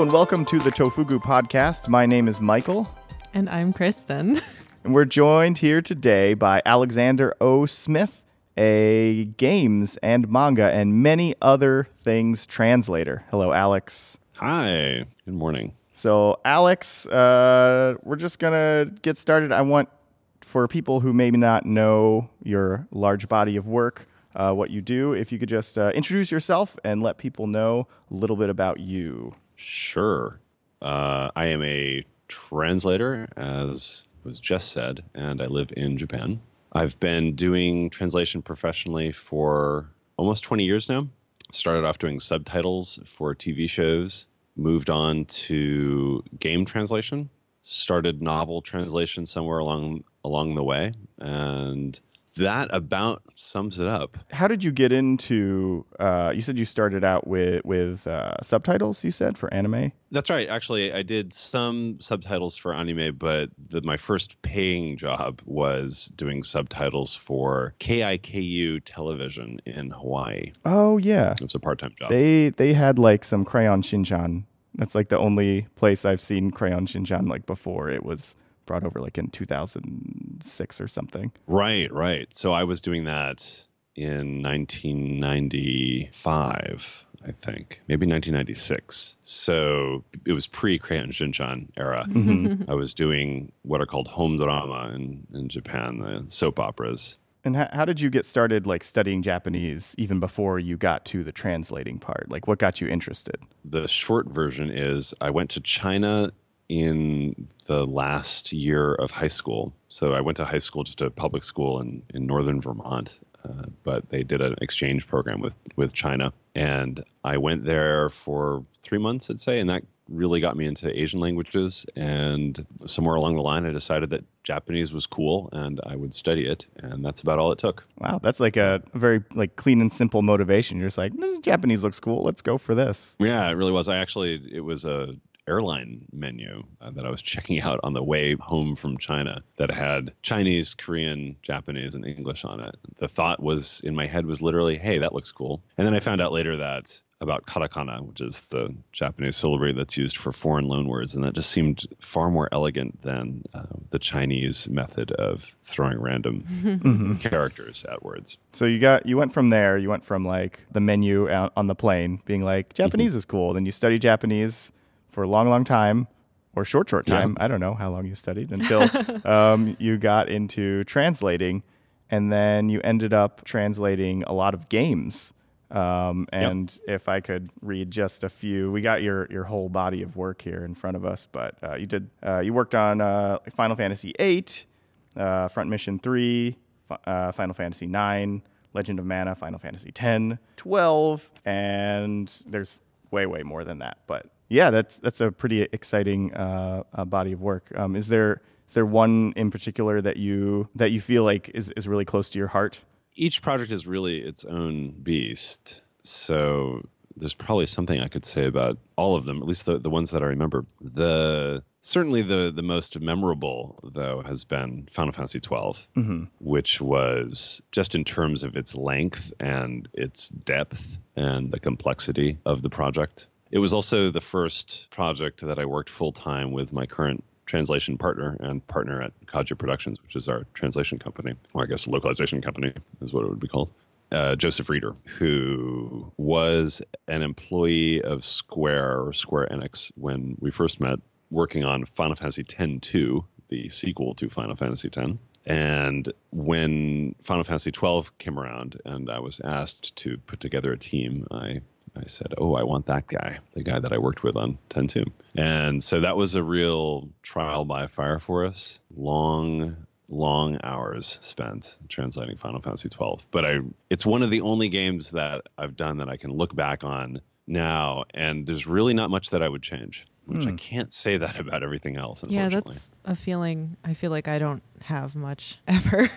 Hello and welcome to the Tofugu podcast. My name is Michael, And I'm Kristen. and we're joined here today by Alexander O. Smith, a games and manga and many other things translator. Hello, Alex. Hi. Good morning. So, Alex, uh, we're just gonna get started. I want for people who maybe not know your large body of work, uh, what you do, if you could just uh, introduce yourself and let people know a little bit about you. Sure. Uh, I am a translator, as was just said, and I live in Japan. I've been doing translation professionally for almost 20 years now. Started off doing subtitles for TV shows, moved on to game translation, started novel translation somewhere along along the way, and that about sums it up. How did you get into? Uh, you said you started out with with uh, subtitles. You said for anime. That's right. Actually, I did some subtitles for anime, but the, my first paying job was doing subtitles for KIKU television in Hawaii. Oh yeah, It was a part-time job. they they had like some Crayon Shinchan. That's like the only place I've seen Crayon Shinchan like before. It was brought over like in 2006 or something. right, right. So I was doing that in 1995, I think, maybe 1996. So it was pre-Crayon Shinchan era. Mm-hmm. I was doing what are called home drama in, in Japan, the soap operas. And how, how did you get started like studying Japanese even before you got to the translating part? Like what got you interested? the short version is I went to China in the last year of high school. So I went to high school, just a public school in, in northern Vermont, uh, but they did an exchange program with, with China. And I went there for three months, I'd say, and that really got me into Asian languages. And somewhere along the line, I decided that Japanese was cool and I would study it. And that's about all it took. Wow, that's like a very like clean and simple motivation. You're just like "Mm, Japanese looks cool. Let's go for this. Yeah, it really was. I actually, it was a airline menu uh, that I was checking out on the way home from China that had Chinese, Korean, Japanese, and English on it. The thought was in my head was literally, "Hey, that looks cool." And then I found out later that about katakana, which is the Japanese syllabary that's used for foreign loanwords, and that just seemed far more elegant than uh, the Chinese method of throwing random characters at words. So you got you went from there. You went from like the menu out on the plane being like Japanese is cool. Then you study Japanese for a long, long time, or short, short Yeah. time. I don't know how long you studied until um, you got into translating, and then you ended up translating a lot of games. Um, and if I could read just a few, we got your your whole body of work here in front of us. But uh, you did uh, you worked on uh, Final Fantasy VIII, uh, Front Mission Three, uh, Final Fantasy IX, Legend of Mana, Final Fantasy X, 12, and there's way way more than that. But yeah, that's that's a pretty exciting uh, uh, body of work. Um, is there is there one in particular that you that you feel like is, is really close to your heart? each project is really its own beast. So there's probably something I could say about all of them, at least the, the ones that I remember. The certainly the the most memorable though has been Final Fantasy XII, which was just in terms of its length and its depth and the complexity of the project. It was also the first project that I worked full time with my current translation partner and partner at Kajiya Productions, which is our translation company, or I guess localization company is what it would be called. Uh, Joseph Reeder, who was an employee of Square or Square Enix when we first met, working on Final Fantasy X-2, the sequel to Final Fantasy X. And when Final Fantasy XII came around and I was asked to put together a team, I I said, "Oh, I want that guy, the guy that I worked with on 10-2." And so that was a real trial by fire for us. Long, long hours spent translating Final Fantasy 12. But I, it's one of the only games that I've done that I can look back on now, and there's really not much that I would change. Which I can't say that about everything else. Yeah, that's a feeling I feel like I don't have much ever.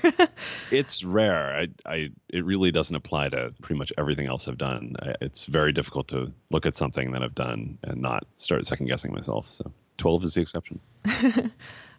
it's rare. I, I, it really doesn't apply to pretty much everything else I've done. I, it's very difficult to look at something that I've done and not start second guessing myself. So 12 is the exception.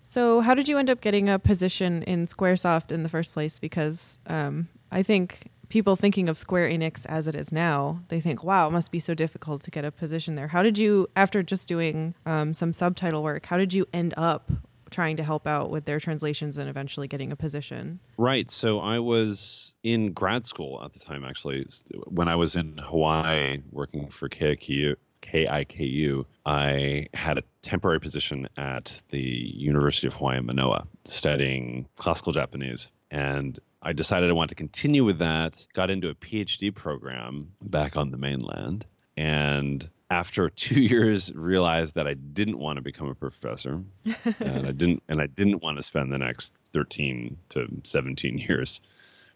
so, how did you end up getting a position in Squaresoft in the first place? Because um, I think people thinking of Square Enix as it is now, they think, wow, it must be so difficult to get a position there. How did you, after just doing um, some subtitle work, how did you end up trying to help out with their translations and eventually getting a position? Right. So I was in grad school at the time, actually, when I was in Hawaii working for KIKU. KIKU, I had a temporary position at the University of Hawaii Manoa studying classical Japanese. And I decided I wanted to continue with that, got into a PhD program back on the mainland, and after two years realized that I didn't want to become a professor and I didn't and I didn't want to spend the next 13 to 17 years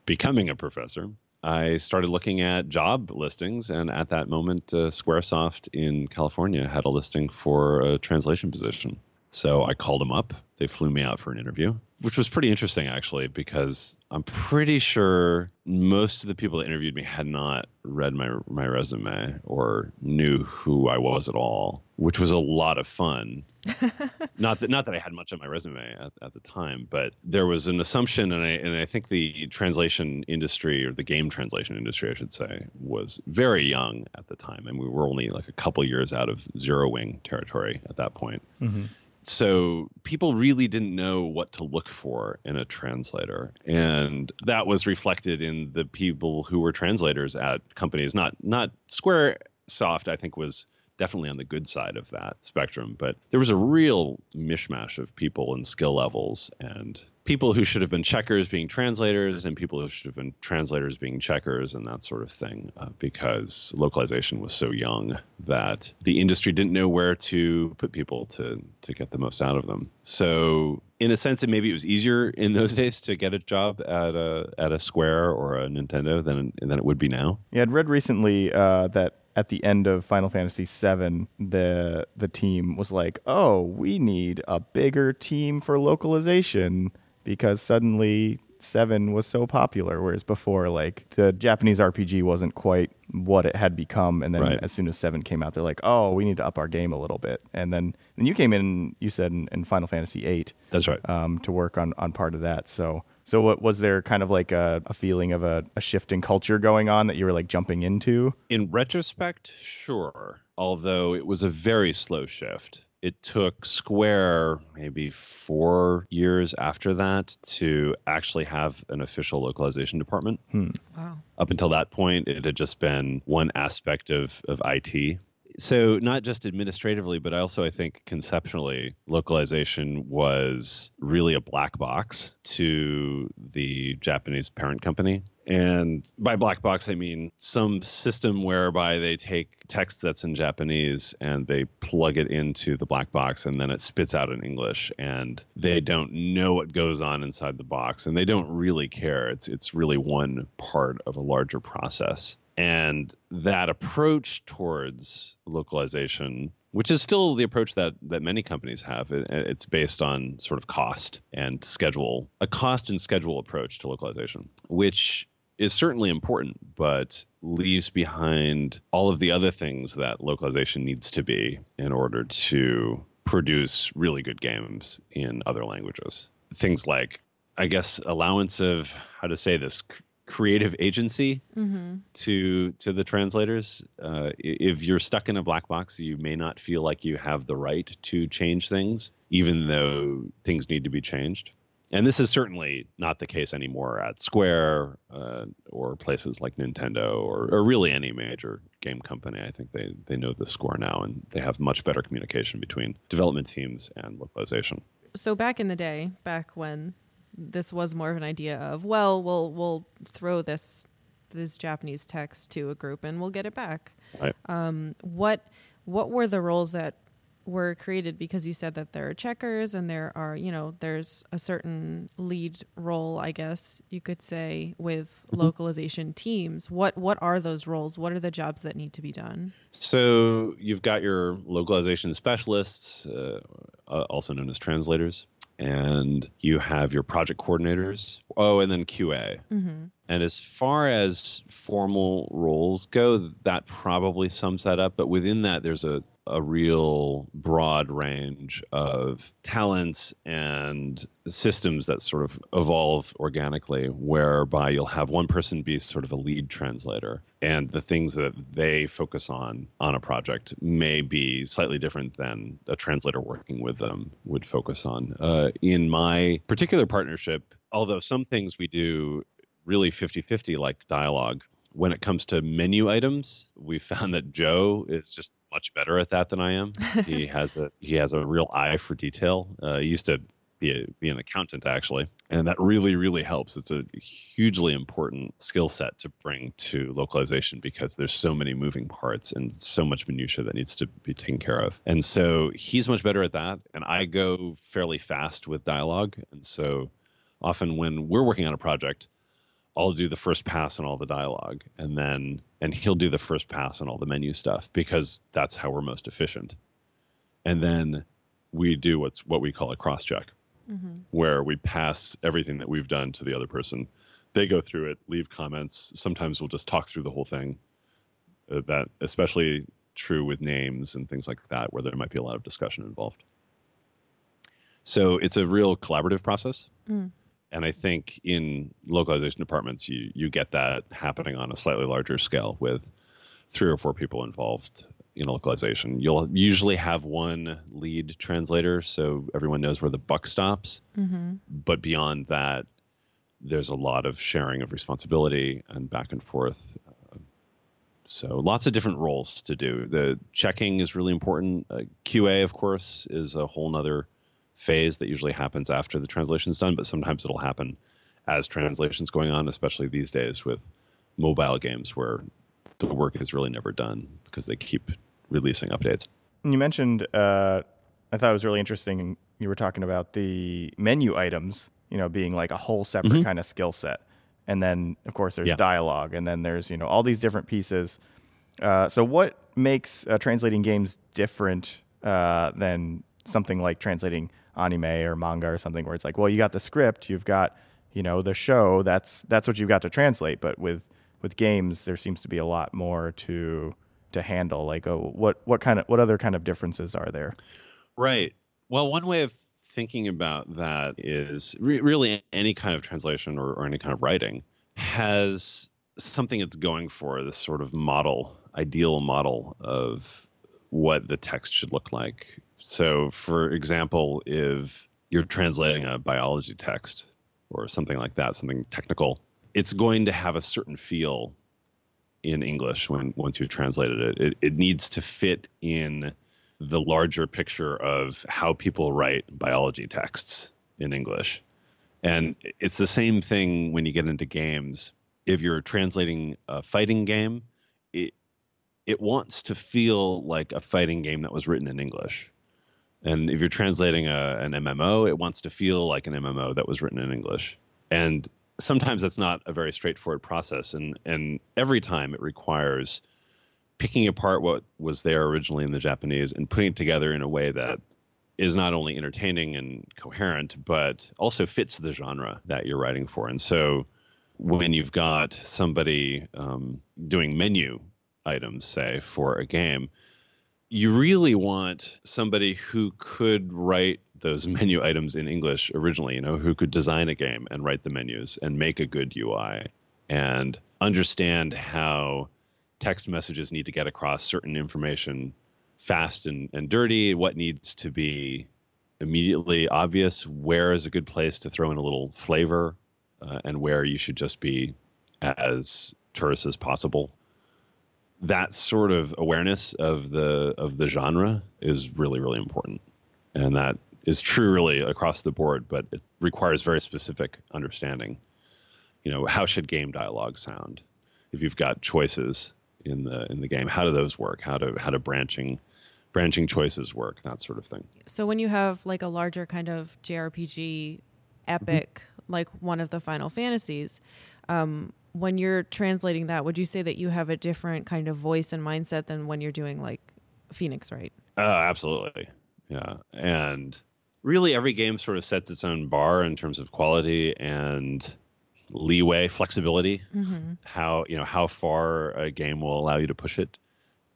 becoming a professor. I started looking at job listings, and at that moment, uh, Squaresoft in California had a listing for a translation position. So I called them up. They flew me out for an interview, which was pretty interesting actually, because I'm pretty sure most of the people that interviewed me had not read my my resume or knew who I was at all, which was a lot of fun. not that not that I had much on my resume at, at the time, but there was an assumption, and I and I think the translation industry or the game translation industry, I should say, was very young at the time, and we were only like a couple years out of zero wing territory at that point. Mm-hmm so people really didn't know what to look for in a translator. And that was reflected in the people who were translators at companies. Not not squaresoft i think was definitely on the good side of that spectrum but there was a real mishmash of people and skill levels and people who should have been checkers being translators and people who should have been translators being checkers and that sort of thing uh, because localization was so young that the industry didn't know where to put people to to get the most out of them. So in a sense maybe it was easier in those days to get a job at a at a square or a nintendo than than it would be now. Yeah i'd read recently uh, that at the end of Final Fantasy VII, the the team was like, "Oh, we need a bigger team for localization." because suddenly seven was so popular, whereas before, like the Japanese RPG wasn't quite what it had become. And then right. as soon as seven came out, they're like, "Oh, we need to up our game a little bit." And then then you came in, you said in, in Final Fantasy eight. That's right. Um, to work on on part of that. So so what was there kind of like a, a feeling of a, a shift in culture going on that you were like jumping into? In retrospect, sure. Although it was a very slow shift it took Square maybe four years after that to actually have an official localization department. Hmm. Wow. Up until that point, it had just been one aspect of, of IT. So, not just administratively, but also I think conceptually, localization was really a black box to the Japanese parent company. And by black box, I mean some system whereby they take text that's in Japanese and they plug it into the black box and then it spits out in English. And they don't know what goes on inside the box and they don't really care. It's, it's really one part of a larger process. And that approach towards localization which is still the approach that that many companies have. It, it's based on sort of cost and schedule, a cost and schedule approach to localization, which is certainly important, but leaves behind all of the other things that localization needs to be in order to produce really good games in other languages. Things like, I guess, allowance of how to say this creative agency mm-hmm. to to the translators. Uh, if you're stuck in a black box, you may not feel like you have the right to change things, even though things need to be changed and this is certainly not the case anymore at Square uh, or places like Nintendo or, or, really any major game company. I think they, they know the score now and they have much better communication between development teams and localization. So back in the day, back when this was more of an idea of, well, we'll we'll throw this this Japanese text to a group and we'll get it back. Right. Um, what what were the roles that were created because you said that there are checkers and there are, you know, there's a certain lead role, I guess you could say, with mm-hmm. localization teams. What what are those roles? What are the jobs that need to be done? So you've got your localization specialists, uh, uh also known as translators, and you have your project coordinators. Oh, and then QA. Mm-hmm. And as far as formal roles go, that probably sums that up. But within that, there's a a real broad range of talents and systems that sort of evolve organically, whereby you'll have one person be sort of a lead translator, and the things that they focus on on a project may be slightly different than a translator working with them would focus on. Uh, in my particular partnership, although some things we do really 50 50 like dialogue when it comes to menu items, we found that Joe is just much better at that than I am. he has a he has a real eye for detail. Uh, he used to be, a, be an accountant actually, and that really really helps. It's a hugely important skill set to bring to localization because there's so many moving parts and so much minutia that needs to be taken care of. And so he's much better at that, and I go fairly fast with dialogue, and so often when we're working on a project I'll do the first pass on all the dialogue, and then and he'll do the first pass on all the menu stuff because that's how we're most efficient. And then we do what's what we call a cross check, mm-hmm. where we pass everything that we've done to the other person. They go through it, leave comments. Sometimes we'll just talk through the whole thing. Uh, that especially true with names and things like that, where there might be a lot of discussion involved. So it's a real collaborative process. Mm and I think in localization departments, you you get that happening on a slightly larger scale with three or four people involved in localization. You'll usually have one lead translator, so everyone knows where the buck stops. Mm-hmm. But beyond that, there's a lot of sharing of responsibility and back and forth. So lots of different roles to do. The checking is really important. Uh, QA, of course, is a whole nother phase that usually happens after the translation's done, but sometimes it'll happen as translation's going on, especially these days with mobile games where the work is really never done because they keep releasing updates. You mentioned, uh, I thought it was really interesting. You were talking about the menu items, you know, being like a whole separate mm-hmm. kind of skill set. And then, of course, there's yeah. dialogue, and then there's, you know, all these different pieces. Uh, so, what makes uh, translating games different uh, than something like translating anime or manga or something where it's like, well, you got the script, you've got, you know, the show, that's that's what you've got to translate. But with with games, there seems to be a lot more to to handle. Like, oh, what what kind of what other kind of differences are there? Right. Well, one way of thinking about that is re- really any kind of translation or, or any kind of writing has something it's going for this sort of model, ideal model of what the text should look like so, for example, if you're translating a biology text or something like that, something technical, it's going to have a certain feel in English when once you've translated it. It, it needs to fit in the larger picture of how people write biology texts in English. And it's the same thing when you get into games. If you're translating a fighting game, it it wants to feel like a fighting game that was written in English. And if you're translating a, an MMO, it wants to feel like an MMO that was written in English. And sometimes that's not a very straightforward process. And, and every time it requires picking apart what was there originally in the Japanese and putting it together in a way that is not only entertaining and coherent, but also fits the genre that you're writing for. And so when you've got somebody um, doing menu items, say, for a game, you really want somebody who could write those menu items in English originally, you know, who could design a game and write the menus and make a good UI and understand how text messages need to get across certain information fast and, and dirty, what needs to be immediately obvious, where is a good place to throw in a little flavor, uh, and where you should just be as terse as possible that sort of awareness of the of the genre is really really important. And that is true really across the board but it requires very specific understanding. You know how should game dialogue sound? If you've got choices in the in the game how do those work? How do how do branching branching choices work? That sort of thing. So when you have like a larger kind of jrpg epic mm-hmm. like one of the final fantasies um, when you're translating that, would you say that you have a different kind of voice and mindset than when you're doing like Phoenix Wright? Uh, absolutely. Yeah. And really every game sort of sets its own bar in terms of quality and leeway, flexibility, mm-hmm. how, you know, how far a game will allow you to push it.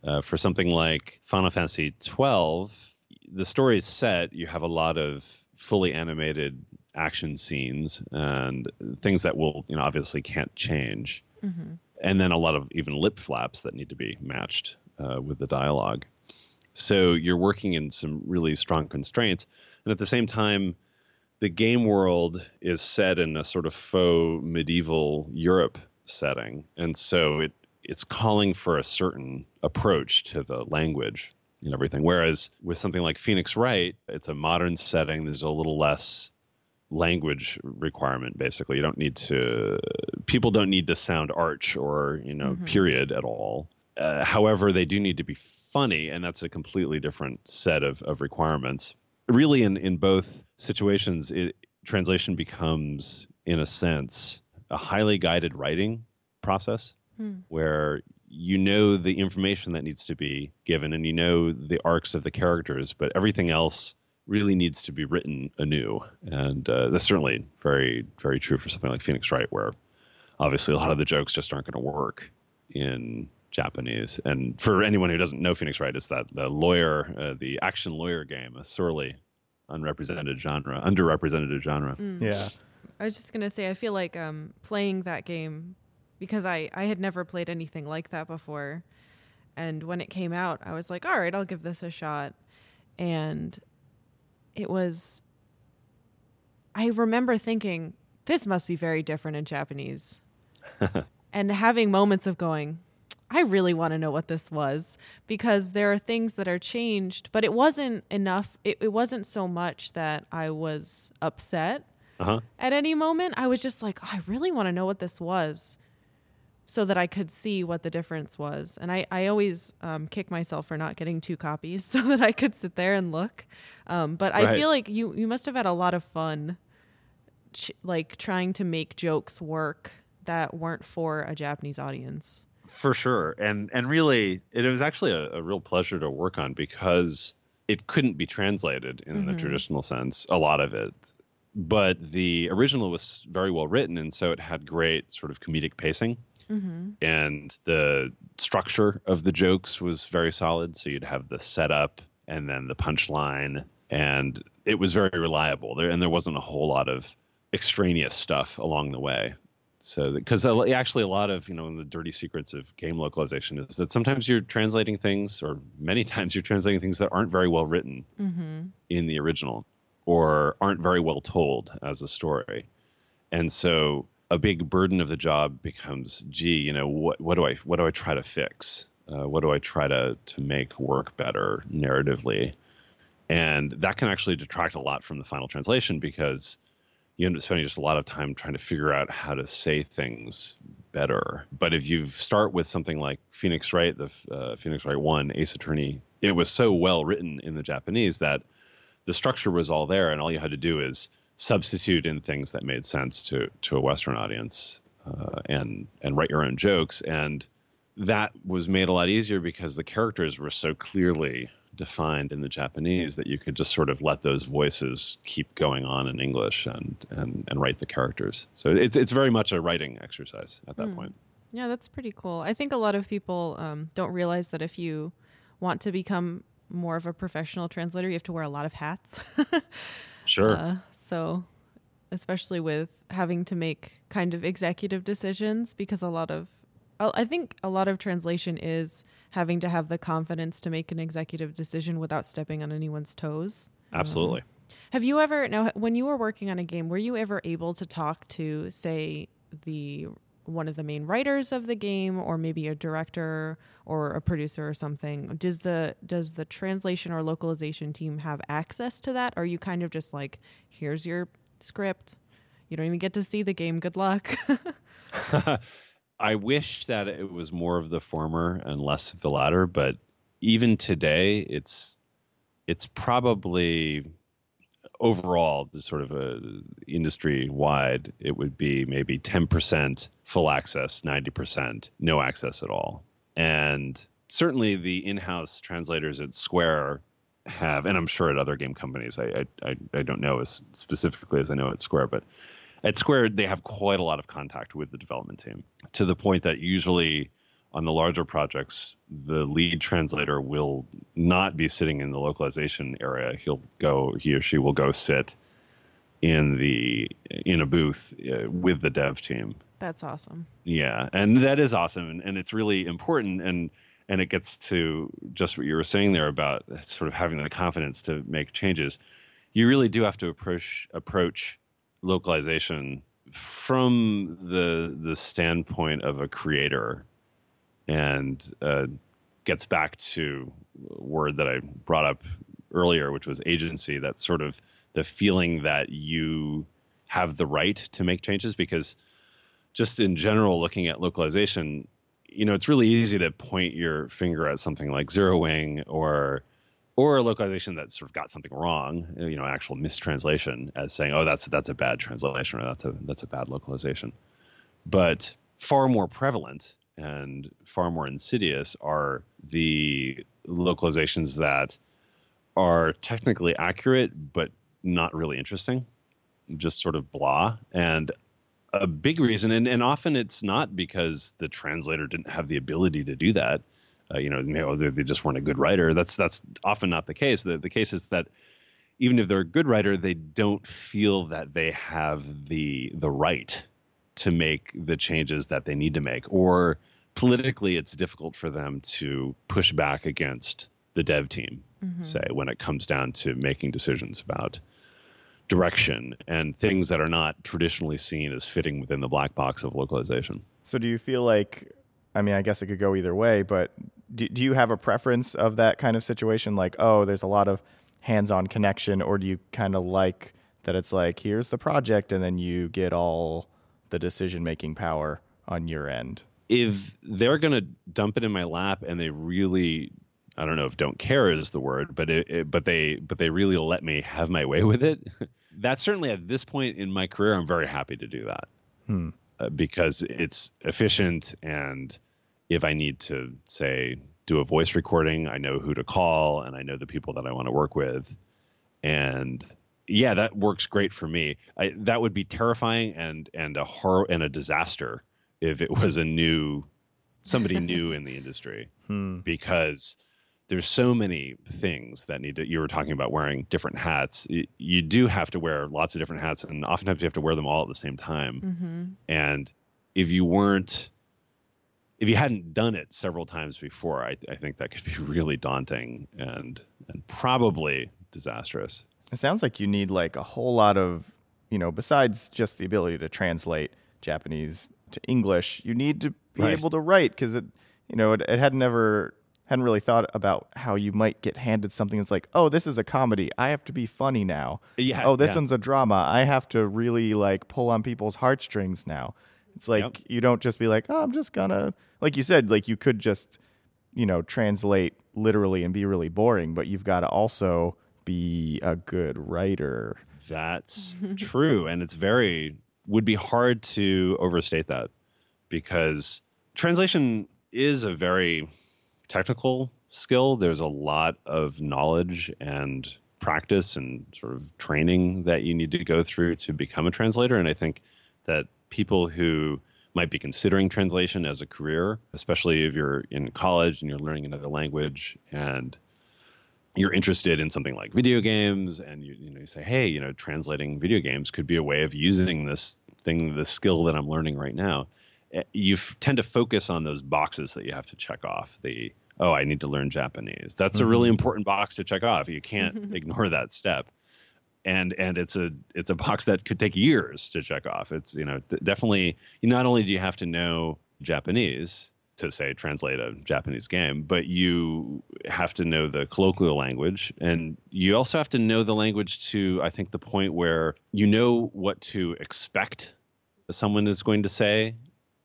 Uh, for something like Final Fantasy 12, the story is set. You have a lot of fully animated action scenes and things that will, you know, obviously can't change. Mm-hmm. And then a lot of even lip flaps that need to be matched uh, with the dialogue. So you're working in some really strong constraints. And at the same time, the game world is set in a sort of faux medieval Europe setting. And so it it's calling for a certain approach to the language and everything. Whereas with something like Phoenix Wright, it's a modern setting. There's a little less language requirement basically you don't need to people don't need to sound arch or you know mm-hmm. period at all uh, however they do need to be funny and that's a completely different set of, of requirements really in in both situations it, translation becomes in a sense a highly guided writing process hmm. where you know the information that needs to be given and you know the arcs of the characters but everything else really needs to be written anew. And uh, that's certainly very, very true for something like Phoenix Wright, where obviously a lot of the jokes just aren't going to work in Japanese. And for anyone who doesn't know Phoenix Wright, it's that the lawyer, uh, the action lawyer game, a sorely unrepresented genre, underrepresented genre. Mm. Yeah. I was just gonna say, I feel like um, playing that game because I I had never played anything like that before, and when it came out, I was like, all right, I'll give this a shot, and it was I remember thinking this must be very different in Japanese. and having moments of going, I really want to know what this was because there are things that are changed, but it wasn't enough. It, it wasn't so much that I was upset uh-huh. at any moment. I was just like, oh, I really want to know what this was so that I could see what the difference was. And I, I always um, kick myself for not getting two copies so that I could sit there and look. Um, but right. I feel like you, you must have had a lot of fun, ch- like trying to make jokes work that weren't for a Japanese audience. For sure. And, and really, it was actually a, a real pleasure to work on because it couldn't be translated in mm-hmm. the traditional sense, a lot of it but the original was very well written and so it had great sort of comedic pacing Mm-hmm. And the structure of the jokes was very solid. So you'd have the setup and then the punchline, and it was very reliable. There and there wasn't a whole lot of extraneous stuff along the way. So because actually a lot of you know the dirty secrets of game localization is that sometimes you're translating things, or many times you're translating things that aren't very well written mm-hmm. in the original, or aren't very well told as a story, and so a big burden of the job becomes, gee, you know, what what do I what do I try to fix? Uh, what do I try to to make work better narratively? And that can actually detract a lot from the final translation because you end up spending just a lot of time trying to figure out how to say things better. But if you start with something like Phoenix Wright, the uh, Phoenix Wright One, Ace Attorney, it was so well written in the Japanese that the structure was all there, and all you had to do is substitute in things that made sense to to a Western audience uh, and and write your own jokes. And that was made a lot easier because the characters were so clearly defined in the Japanese that you could just sort of let those voices keep going on in English and and, and write the characters. So it's it's very much a writing exercise at that mm. point. Yeah, that's pretty cool. I think a lot of people um, don't realize that if you want to become more of a professional translator, you have to wear a lot of hats. Sure. Uh, so, especially with having to make kind of executive decisions, because a lot of, I think a lot of translation is having to have the confidence to make an executive decision without stepping on anyone's toes. Absolutely. Um, have you ever now when you were working on a game, were you ever able to talk to say the one of the main writers of the game or maybe a director or a producer or something does the does the translation or localization team have access to that? Or are you kind of just like here's your script. You don't even get to see the game. Good luck. I wish that it was more of the former and less of the latter but even today it's it's probably overall, the sort of uh, a industry wide, it would be maybe 10% full access, 90% no access at all. And certainly the in-house translators at Square have, and I'm sure at other game companies, I I, I don't know as specifically as I know at Square, but at Square they have quite a lot of contact with the development team to the point that usually on the larger projects, the lead translator will not be sitting in the localization area. He'll go, he or she will go sit in the in a booth uh, with the dev team. That's awesome. Yeah, and that is awesome, and, and it's really important, and and it gets to just what you were saying there about sort of having the confidence to make changes. You really do have to approach approach localization from the the standpoint of a creator, and uh, gets back to a word that I brought up earlier, which was agency. That sort of the feeling that you have the right to make changes because just in general looking at localization you know it's really easy to point your finger at something like zero wing or or a localization that sort of got something wrong you know actual mistranslation as saying oh that's that's a bad translation or that's a that's a bad localization but far more prevalent and far more insidious are the localizations that are technically accurate but not really interesting, just sort of blah. And a big reason, and, and often it's not because the translator didn't have the ability to do that. Uh, you know, they, they just weren't a good writer. That's that's often not the case. The the case is that even if they're a good writer, they don't feel that they have the the right to make the changes that they need to make, or politically, it's difficult for them to push back against the dev team, mm-hmm. say, when it comes down to making decisions about direction and things that are not traditionally seen as fitting within the black box of localization. So, do you feel like, I mean, I guess it could go either way, but do, do you have a preference of that kind of situation? Like, oh, there's a lot of hands on connection, or do you kind of like that it's like, here's the project, and then you get all the decision making power on your end? If they're going to dump it in my lap and they really I don't know if don't care is the word, but it, it, but they but they really let me have my way with it. That's certainly at this point in my career, I'm very happy to do that hmm. uh, because it's efficient, and if I need to say do a voice recording, I know who to call, and I know the people that I want to work with, and yeah, that works great for me. I, that would be terrifying and and a horror and a disaster if it was a new somebody new in the industry hmm. because there's so many things that need to you were talking about wearing different hats you do have to wear lots of different hats and oftentimes you have to wear them all at the same time mm-hmm. and if you weren't if you hadn't done it several times before I, I think that could be really daunting and and probably disastrous it sounds like you need like a whole lot of you know besides just the ability to translate japanese to english you need to be right. able to write because it you know it, it had never hadn't really thought about how you might get handed something that's like, oh, this is a comedy. I have to be funny now. Yeah. Oh, this yeah. one's a drama. I have to really like pull on people's heartstrings now. It's like yep. you don't just be like, oh, I'm just gonna like you said, like you could just, you know, translate literally and be really boring, but you've got to also be a good writer. That's true. And it's very would be hard to overstate that because translation is a very technical skill. There's a lot of knowledge and practice and sort of training that you need to go through to become a translator. And I think that people who might be considering translation as a career, especially if you're in college and you're learning another language and you're interested in something like video games and you, you know you say hey you know translating video games could be a way of using this thing the skill that i'm learning right now eh, you tend to focus on those boxes that you have to check off the oh, I need to learn Japanese. That's mm-hmm. a really mm-hmm. important box to check off. You can't ignore that step. And and it's a it's a box that could take years to check off. It's you know definitely you not only do you have to know Japanese to say translate a Japanese game, but you have to know the colloquial language and you also have to know the language to I think the point where you know what to expect someone is going to say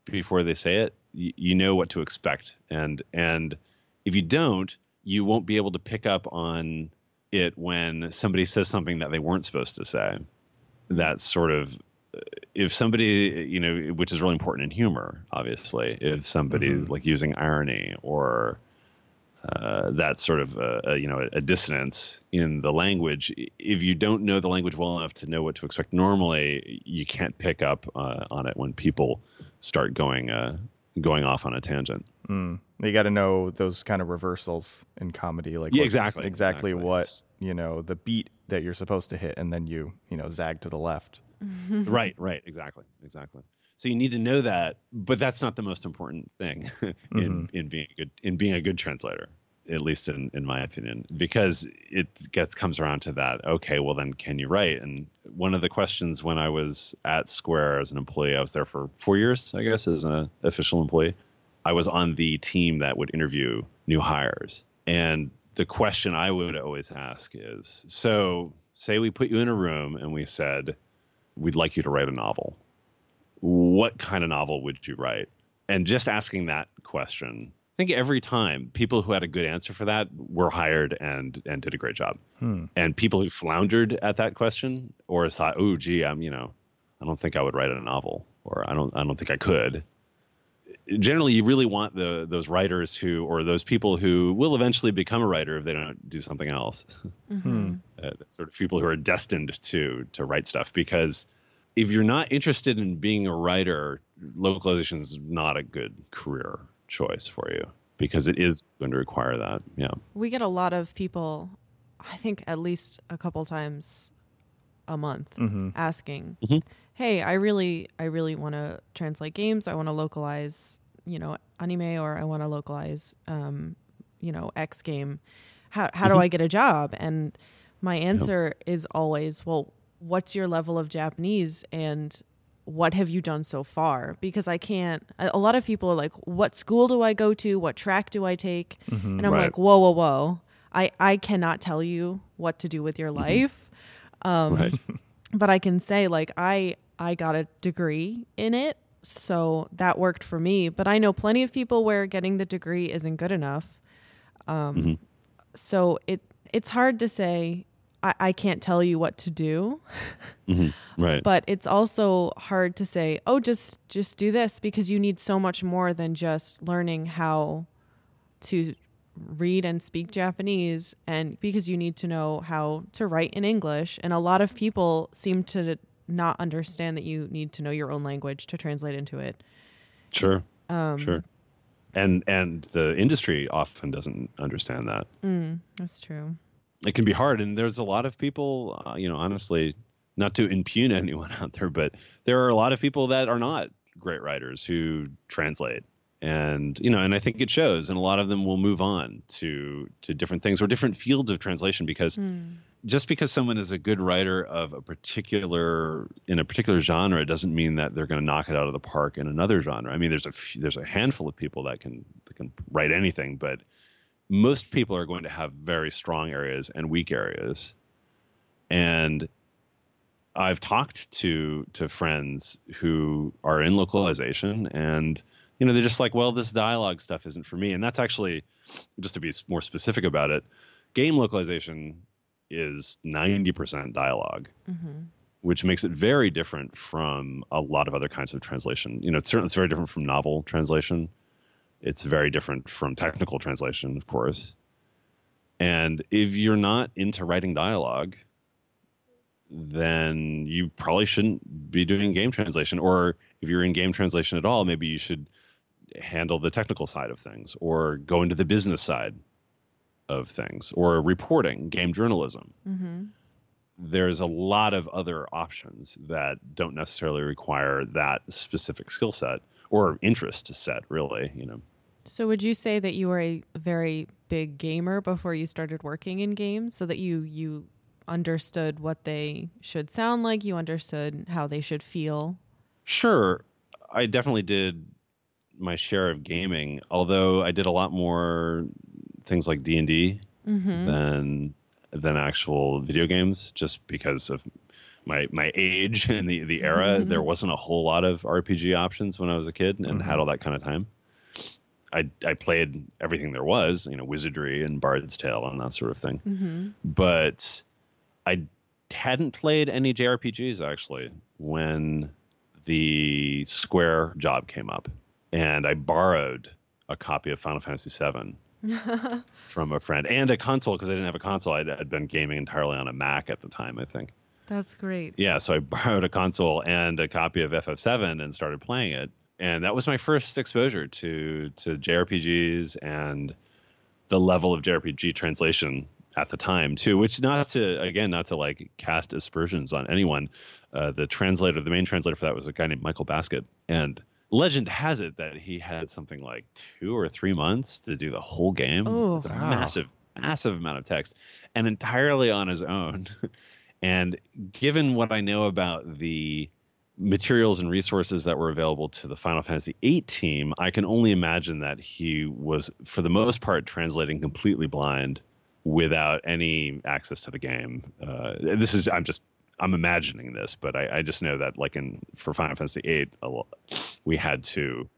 before they say it. You, you know what to expect and and if you don't, you won't be able to pick up on it when somebody says something that they weren't supposed to say. That's sort of if somebody you know which is really important in humor obviously if somebody's mm-hmm. like using irony or uh, that sort of a, a, you know a, a, dissonance in the language if you don't know the language well enough to know what to expect normally you can't pick up uh, on it when people start going uh, going off on a tangent Mm. You got to know those kind of reversals in comedy, like Yeah, what- exactly, exactly, exactly. what you know, the beat that you're supposed to hit, and then you you know zag to the left. right right exactly exactly. So you need to know that but that's not the most important thing in mm-hmm. in being a good in being a good translator at least in in my opinion because it gets comes around to that okay well then can you write? And one of the questions when i was at square as an employee i was there for four years i guess as an official employee. I was on the team that would interview new hires. And the question i would always ask is so say we put you in a room and we said we'd like you to write a novel. What kind of novel would you write? And just asking that question, I think every time people who had a good answer for that were hired and and did a great job. Hmm. And people who floundered at that question or thought, "Oh, gee, I'm you know, I don't think I would write a novel," or "I don't I don't think I could." Generally, you really want the those writers who or those people who will eventually become a writer if they don't do something else mm-hmm. hmm. Uh, sort of people who are destined to to write stuff because if you're not interested in being a writer localization is not a good career choice for you because it is going to require that yeah We get a lot of people, I think at least a couple times a month, asking, "Hey, I really, I really want to translate games. I want to localize, you know, anime, or I want to localize, um, you know, X game. How how do I get a job?" And my answer is always, "Well, what's your level of Japanese and what have you done so far? Because i can't a lot of people are like what school do i go to? What track do i take? Mm-hmm. And i'm Right. like whoa whoa whoa. I i cannot tell you what to do with your mm-hmm. life. Um, right. but i can say like i i got a degree in it so that worked for me. But i know plenty of people where getting the degree isn't good enough. Um mm-hmm. so it it's hard to say I, I can't tell you what to do. Right. But it's also hard to say oh just just do this because you need so much more than just learning how to read and speak japanese and because you need to know how to write in english. And a lot of people seem to not understand that you need to know your own language to translate into it. Sure. Um, sure. And and the industry often doesn't understand that. Mm, that's true it can be hard. And there's a lot of people uh, you know honestly not to impugn anyone out there but there are a lot of people that are not great writers who translate. And you know and i think it shows and a lot of them will move on to to different things or different fields of translation because just because someone is a good writer of a particular in a particular genre doesn't mean that they're going to knock it out of the park in another genre. I mean there's a there's a handful of people that can that can write anything but most people are going to have very strong areas and weak areas. And i've talked to to friends who are in localization and you know they're just like well this dialogue stuff isn't for me. And that's actually just to be more specific about it game localization is 90% dialog mm-hmm. which makes it very different from a lot of other kinds of translation. You know it's certainly it's very different from novel translation it's very different from technical translation, of course. And if you're not into writing dialogue, then you probably shouldn't be doing game translation. Or if you're in game translation at all, maybe you should handle the technical side of things or go into the business side of things or reporting, game journalism. Mm-hmm. There's a lot of other options that don't necessarily require that specific skill set or interest to set, really, you know. So would you say that you were a very big gamer before you started working in games so that you you understood what they should sound like, you understood how they should feel? Sure, I definitely did my share of gaming, although I did a lot more things like D and D mm-hmm. than than actual video games, just because of my my age and the the era. Mm-hmm. There wasn't a whole lot of RPG options when I was a kid and had mm-hmm. all that kind of time. I I played everything there was, you know, Wizardry and Bard's Tale and that sort of thing. Mm-hmm. But I hadn't played any JRPGs actually when the Square job came up, and I borrowed a copy of Final Fantasy VII from a friend and a console because I didn't have a console. I'd, I'd been gaming entirely on a Mac at the time, I think. That's great. Yeah, so I borrowed a console and a copy of FF7 and started playing it. and that was my first exposure to to JRPGs and the level of JRPG translation at the time too. Which not to again not to like cast aspersions on anyone. Uh, the translator, the main translator for that was a guy named Michael Baskett, and legend has it that he had something like two or three months to do the whole game. Oh. Wow. massive, massive amount of text, and entirely on his own. and given what I know about the materials and resources that were available to the Final Fantasy VIII team, I can only imagine that he was, for the most part, translating completely blind without any access to the game. Uh, this is, I'm just, I'm imagining this, but I, I just know that, like in for Final Fantasy VIII, we had to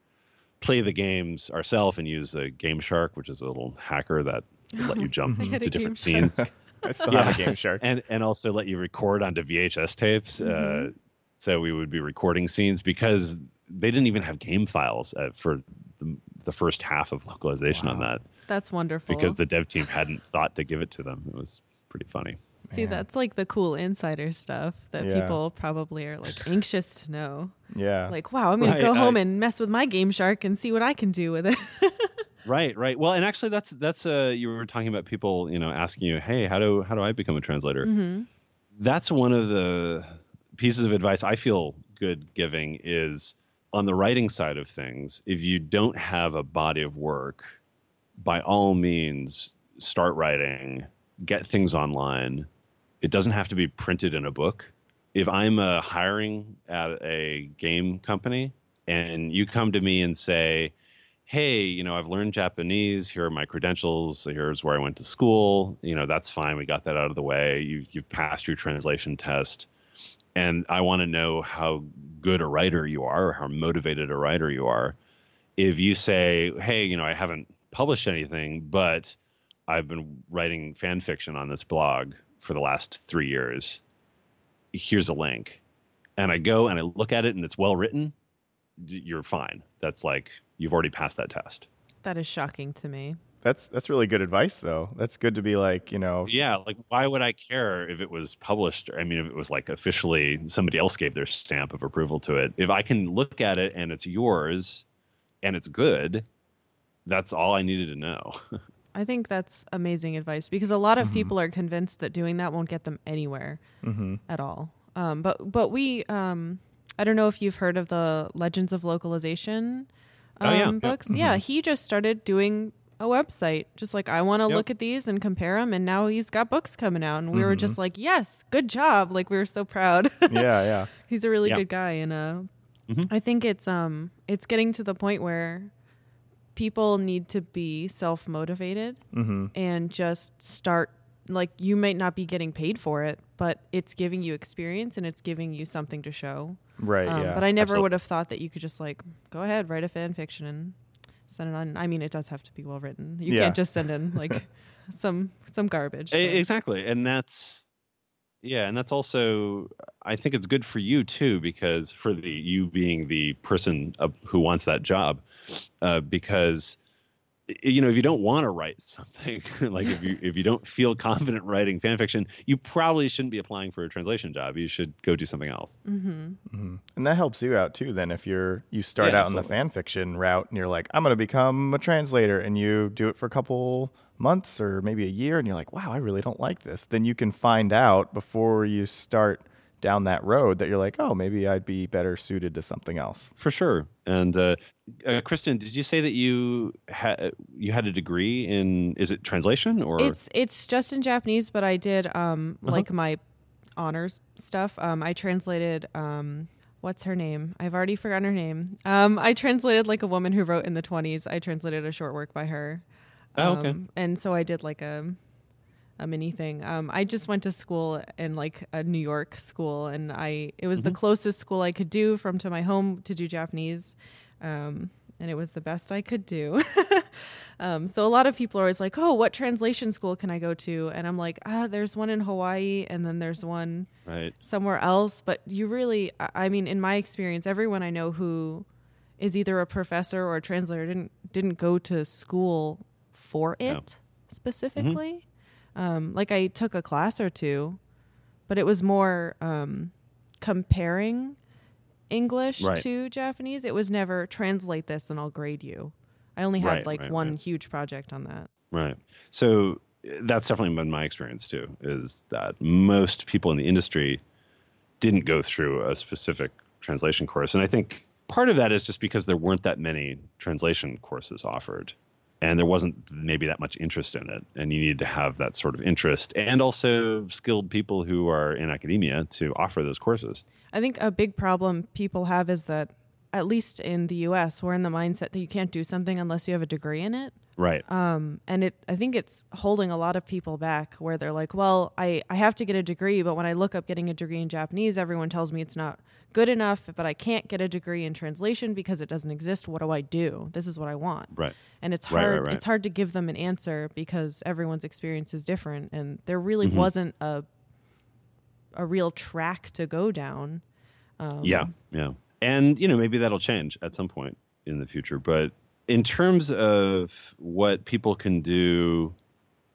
play the games ourselves and use the Game Shark, which is a little hacker that let you jump to different scenes I still Yeah. have a Game Shark. and and also let you record onto VHS tapes. Uh, Mhm. so we would be recording scenes because they didn't even have game files uh, for the, the first half of localization on that That's wonderful. because the dev team hadn't thought to give it to them. It was pretty funny. See, Man. that's like the cool insider stuff that Yeah. people probably are like anxious to know. yeah. Like, wow, I'm gonna Right, go home I- and mess with my Game Shark and see what I can do with it. Right, right. Well, and actually, that's that's uh, you were talking about people, you know, asking you, hey, how do how do I become a translator? hmm that's one of the pieces of advice I feel good giving is on the writing side of things. If you don't have a body of work, by all means, start writing, get things online. It doesn't have to be printed in a book. If I'm uh, hiring at a game company and you come to me and say, hey, you know, I've learned Japanese. Here are my credentials. Here's where I went to school. You know, that's fine. We got that out of the way. You, you've passed your translation test. And I want to know how good a writer you are or how motivated a writer you are. If you say, hey, you know, I haven't published anything, but I've been writing fan fiction on this blog for the last three years, here's a link. And I go and I look at it and it's well written, you're fine. That's like, you've already passed that test. That is shocking to me. That's that's really good advice though. That's good to be like, you know, Yeah, like why would I care if it was published? I mean, if it was like officially somebody else gave their stamp of approval to it. If I can look at it and it's yours and it's good, that's all I needed to know. I think that's amazing advice because a lot of Mm-hmm. people are convinced that doing that won't get them anywhere hmm at all. Um, but but we, um, I don't know if you've heard of the Legends of Localization um, Oh, yeah, yeah. books. Mm-hmm. Yeah, he just started doing a website, just like I want to Yep. look at these and compare them, and now he's got books coming out, and we were Mm-hmm. just like, yes, good job! Like we were so proud. yeah, yeah. he's a really Yeah. good guy, and uh, Mhm. I think it's um it's getting to the point where people need to be self motivated hmm and just start like you might not be getting paid for it but it's giving you experience and it's giving you something to show Right, um, yeah. but i never absolutely. would have thought that you could just like go ahead write a fan fiction and send it on i mean it does have to be well written you Yeah. can't just send in like some some garbage but- exactly and that's yeah and that's also i think it's good for you too because for the you being the person uh, who wants that job uh, because y- you know if you don't want to write something like if you if you don't feel confident writing fan fiction you probably shouldn't be applying for a translation job you should go do something else Mhm. hmm And that helps you out too. Then, if you're you start Yeah, out in the fan fiction route and you're like, I'm going to become a translator, and you do it for a couple months or maybe a year, and you're like, Wow, I really don't like this. Then you can find out before you start down that road that you're like, Oh, maybe I'd be better suited to something else. for sure. And uh, uh, kristen did you say that you had you had a degree in is it translation or? It's it's just in japanese but i did um Uh-huh. like my honors stuff. Um i translated um what's her name? I've already forgotten her name. Um i translated like a woman who wrote in the 20s i translated a short work by her. Oh, okay. Um, and so i did like a a mini thing um i just went to school in like a new york school and i it was the closest school i could do from to my home to do japanese um and it was the best i could do Um, so a lot of people are always like, "Oh, what translation school can I go to?" And I'm like, "Ah, there's one in Hawaii, and then there's one right somewhere else." But you really, I I mean, in my experience, everyone I know who is either a professor or a translator didn't didn't go to school for it specifically. Um, like I took a class or two, but it was more um, comparing English Right. to Japanese. It was never translate this and I'll grade you. I only had Right, like right, one huge project on that. Right. So uh, that's definitely been my experience too. Is that most people in the industry didn't go through a specific translation course, and I think part of that is just because there weren't that many translation courses offered, and there wasn't maybe that much interest in it, and you needed to have that sort of interest, and also skilled people who are in academia to offer those courses. I think a big problem people have is that, at least in the US, we're in the mindset that you can't do something unless you have a degree in it. Right. Um, and it, I think it's holding a lot of people back where they're like, well, I, I have to get a degree, but when I look up getting a degree in Japanese, everyone tells me it's not good enough, but I can't get a degree in translation because it doesn't exist. What do I do? This is what I want. Right. And it's Right, right, hard right. it's hard to give them an answer because everyone's experience is different and there really Mm-hmm. wasn't a a real track to go down. Um, Yeah, yeah. And, you know, maybe that'll change at some point in the future. But in terms of what people can do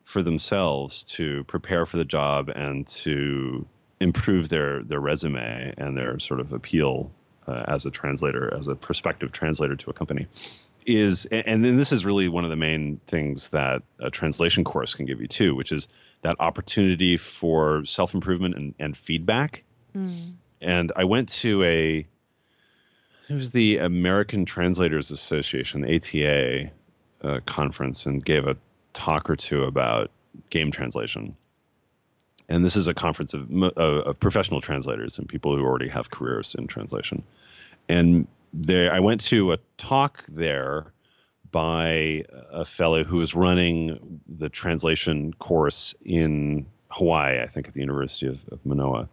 for themselves to prepare for the job and to improve their, their resume and their sort of appeal uh, as a translator, as a prospective translator to a company, is, and then this is really one of the main things that a translation course can give you too, which is that opportunity for self improvement and, and feedback. And I went to a it was the American Translators Association, ATA uh, conference, and gave a talk or two about game translation. And this is a conference of, of of professional translators and people who already have careers in translation. And there, I went to a talk there by a fellow who was running the translation course in Hawaii, I think at the University of, of Manoa.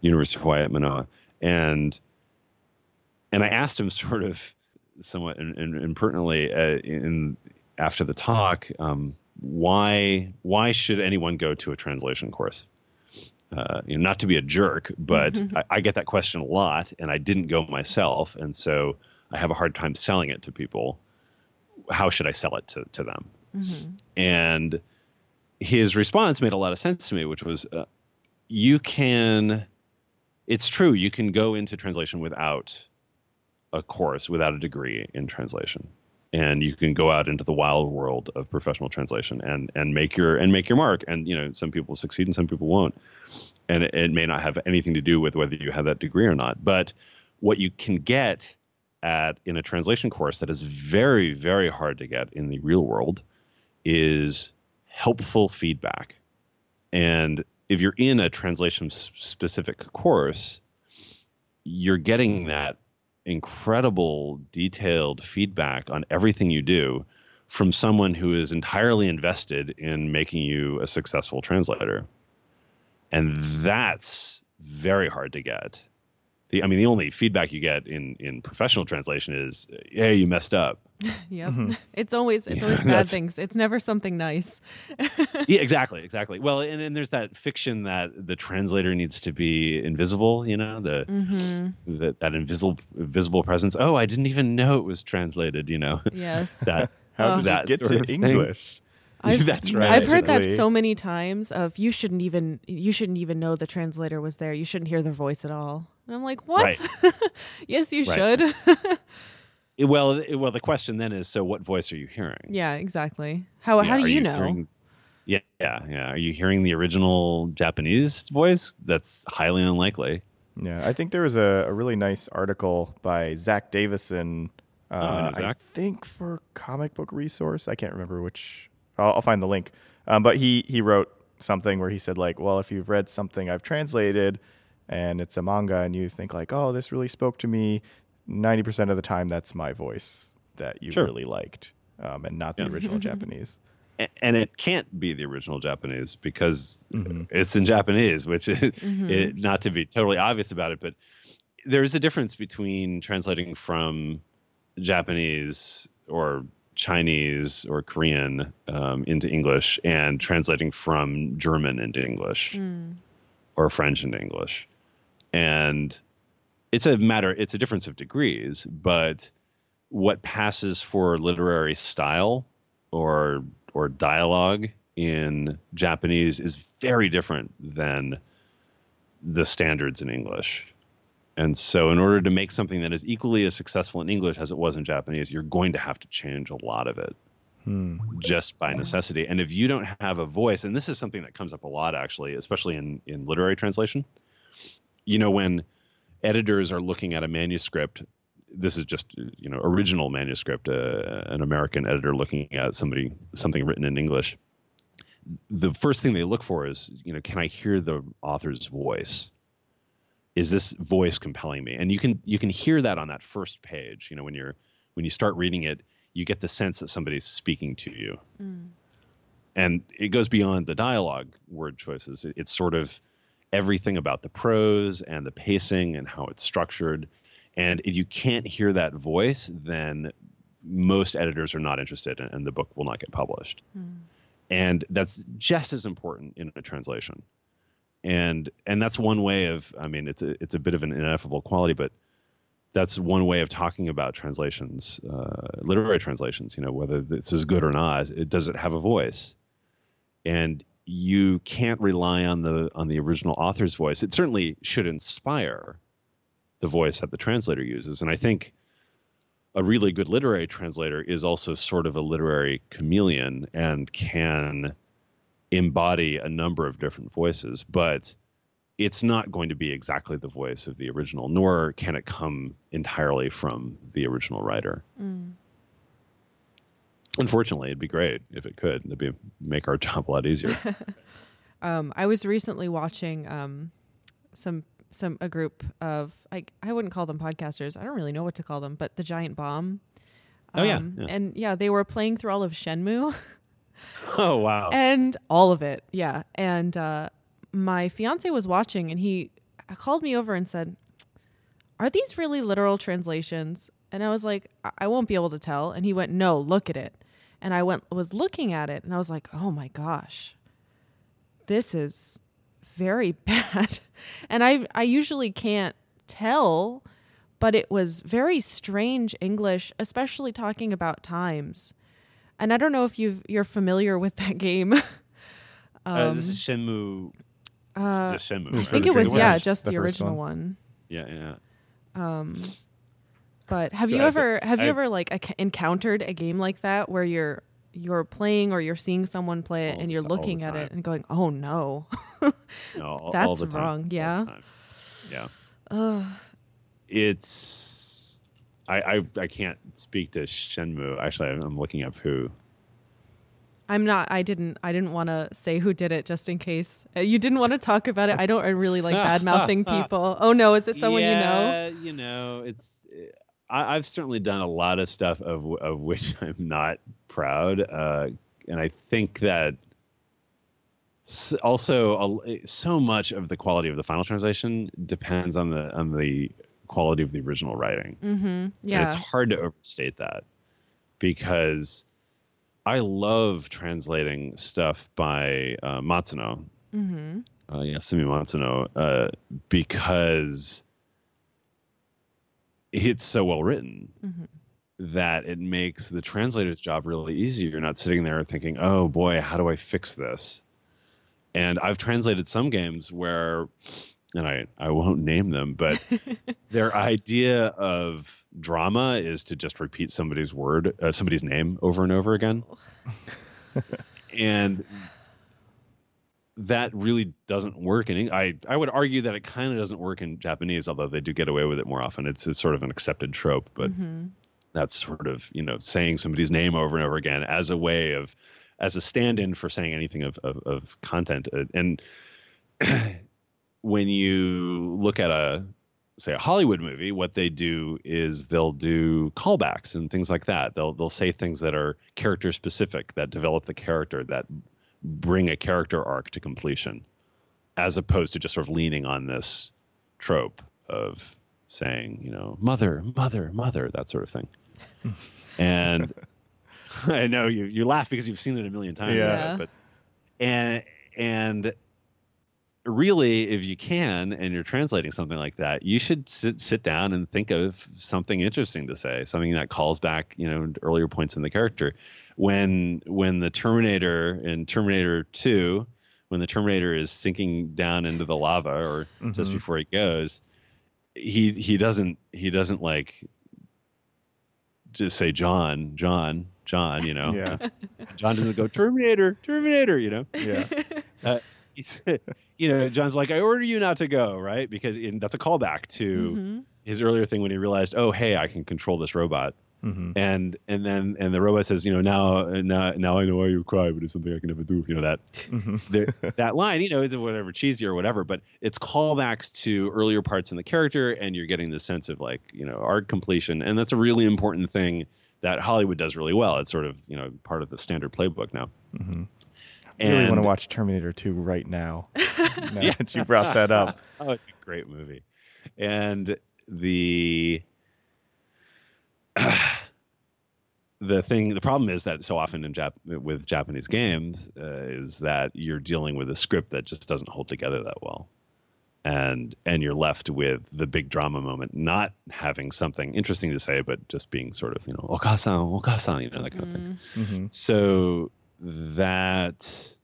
University of Hawaii at Manoa, and and I asked him sort of somewhat in, in, impertinently uh, in after the talk, um, why why should anyone go to a translation course? Uh, you know, not to be a jerk, but I, I get that question a lot, and I didn't go myself, and so I have a hard time selling it to people. How should I sell it to to them? And his response made a lot of sense to me, which was, uh, you can it's true you can go into translation without a course without a degree in translation. And you can go out into the wild world of professional translation and and make your and make your mark. And you know some people succeed and some people won't. And it, it may not have anything to do with whether you have that degree or not. But what you can get at in a translation course that is very very hard to get in the real world is helpful feedback. And if you're in a translation specific course, you're getting that incredible detailed feedback on everything you do from someone who is entirely invested in making you a successful translator. And that's very hard to get. The, I mean, the only feedback you get in, in professional translation is, "Hey, you messed up." Yep. It's always it's Yeah, always bad things. It's never something nice. yeah, exactly, exactly. Well, and, and there's that fiction that the translator needs to be invisible. You know, the Mm-hmm. that that invisible visible presence. Oh, I didn't even know it was translated. You know, Yes. that How did that get sort to of thing. English? I've, That's right. I've heard that so many times of you shouldn't even you shouldn't even know the translator was there. You shouldn't hear their voice at all. And I'm like, what? Right. yes, you should. It- well, it- well, the question then is, so what voice are you hearing? yeah, exactly. How Yeah, how do are you, know? hearing- yeah, yeah, yeah. Are you hearing the original Japanese voice? That's highly unlikely. Yeah, I think there was a, a really nice article by Zack Davisson. Uh, I know I think for Comic Book Resource. I can't remember which. I'll, I'll find the link. Um, but he he wrote something where he said like, well, if you've read something I've translated and it's a manga and you think like, oh, this really spoke to me, ninety percent of the time that's my voice that you Sure. really liked, um, and not the Yeah. original Japanese. And it can't be the original Japanese because Mhm. it's in Japanese, which is Mm-hmm. it, not to be totally obvious about it, but there is a difference between translating from Japanese or Chinese or Korean um, into English and translating from German into English Mm. or French into English. And it's a matter, it's a difference of degrees, but what passes for literary style or or dialogue in Japanese is very different than the standards in English. And so, in order to make something that is equally as successful in English as it was in Japanese, you're going to have to change a lot of it hmm. just by necessity. And if you don't have a voice, and this is something that comes up a lot actually, especially in, in literary translation, you know, when editors are looking at a manuscript, this is just you know original manuscript, uh, an American editor looking at somebody something written in English. The first thing they look for is you know can I hear the author's voice? Is this voice compelling me? And you can you can hear that on that first page. You know when you're when you start reading it, you get the sense that somebody's speaking to you. And it goes beyond the dialogue word choices. It- It's sort of everything about the prose and the pacing and how it's structured. And if you can't hear that voice, then most editors are not interested and the book will not get published. And that's just as important in a translation. And and that's one way of I mean it's a it's a bit of an ineffable quality, but that's one way of talking about translations, uh, literary translations. You know, whether this is good or not, it does it have a voice, and you can't rely on the on the original author's voice. It certainly should inspire the voice that the translator uses, and I think a really good literary translator is also sort of a literary chameleon and can embody a number of different voices, but it's not going to be exactly the voice of the original, nor can it come entirely from the original writer. Mm. Unfortunately, it'd be great if it could. It'd be make our job a lot easier. Um, I was recently watching um, some some a group of like I wouldn't call them podcasters. I don't really know what to call them, but the Giant Bomb. Oh, yeah, Um, yeah. and yeah, they were playing through all of Shenmue oh wow! and all of it. Yeah, and uh, my fiance was watching, and he called me over and said, "Are these really literal translations?" And I was like, "I- "I won't be able to tell." And he went, "No, look at it." And I went was looking at it, and I was like, "Oh my gosh, this is very bad." And I I usually can't tell, but it was very strange English, especially talking about times. And I don't know if you you're familiar with that game. uh, this is Shenmue. Uh, Shenmue. I I think it was yeah, just the the, original one. one. Yeah, yeah. But have So you as a- ever have you ever like ac- encountered a game like that where you're you're playing or you're seeing someone play it All- and you're looking at it and going, "Oh no." No, all, all That's the wrong, All the yeah. Yeah. It's. I, I I can't speak to Shenmue. Actually, I'm looking up who. I'm not I didn't I didn't want to say who did it just in case. Uh, You didn't want to talk about it. I don't I really like bad-mouthing people. Oh no, is it someone you know? yeah, you know, it's. I, I've certainly done a lot of stuff of of which I'm not proud, uh, and I think that also a, so much of the quality of the final translation depends on the on the quality of the original writing. Mhm. And Yeah. it's hard to overstate that because I love translating stuff by uh, Matsuno, Mhm. uh, Yasumi Matsuno, uh, because it's so well written Mm-hmm. that it makes the translator's job really easy. You're not sitting there thinking, "Oh boy, how do I fix this?" And I've translated some games where, and I I won't name them, but their idea of drama is to just repeat somebody's word, uh, somebody's name over and over again, and that really doesn't work in I I would argue that it kind of doesn't work in Japanese, although they do get away with it more often. It's, it's sort of an accepted trope, but that's sort of you know saying somebody's name over and over again as a way of as a stand-in for saying anything of of, of content Uh, and when you look at a say a Hollywood movie, what they do is they'll do callbacks and things like that. They'll they'll say things that are character specific, that develop the character, that bring a character arc to completion, as opposed to just sort of leaning on this trope of saying, you know, mother, mother, mother, that sort of thing. and I know you you laugh because you've seen it a million times, Yeah. but and and really if you can and you're translating something like that you should sit sit down and think of something interesting to say something that calls back you know earlier points in the character when when the terminator in terminator 2 when the terminator is sinking down into the lava or just before he goes he he doesn't he doesn't like just say John, John, John. You know, Yeah. John doesn't go Terminator, Terminator. You know, Yeah. uh, you know, John's like, I order you not to go, right? Because and that's a callback to Mhm. his earlier thing when he realized, oh, hey, I can control this robot. hmm And and then and the robot says, you know, now now now I know why you cry, but it's something I can never do. You know that hmm the, that line, you know, is whatever cheesy or whatever, but it's callbacks to earlier parts in the character, and you're getting the sense of like you know art completion, and that's a really important thing that Hollywood does really well. It's sort of you know part of the standard playbook now. hmm I really want to watch Terminator 2 right now. now that you brought that up. oh, it's a great movie, and the the thing, the problem is that so often in Jap- with Japanese games uh, is that you're dealing with a script that just doesn't hold together that well, and and you're left with the big drama moment not having something interesting to say, but just being sort of you know okasan, okasan, you know that kind of thing. Mm. hmm So that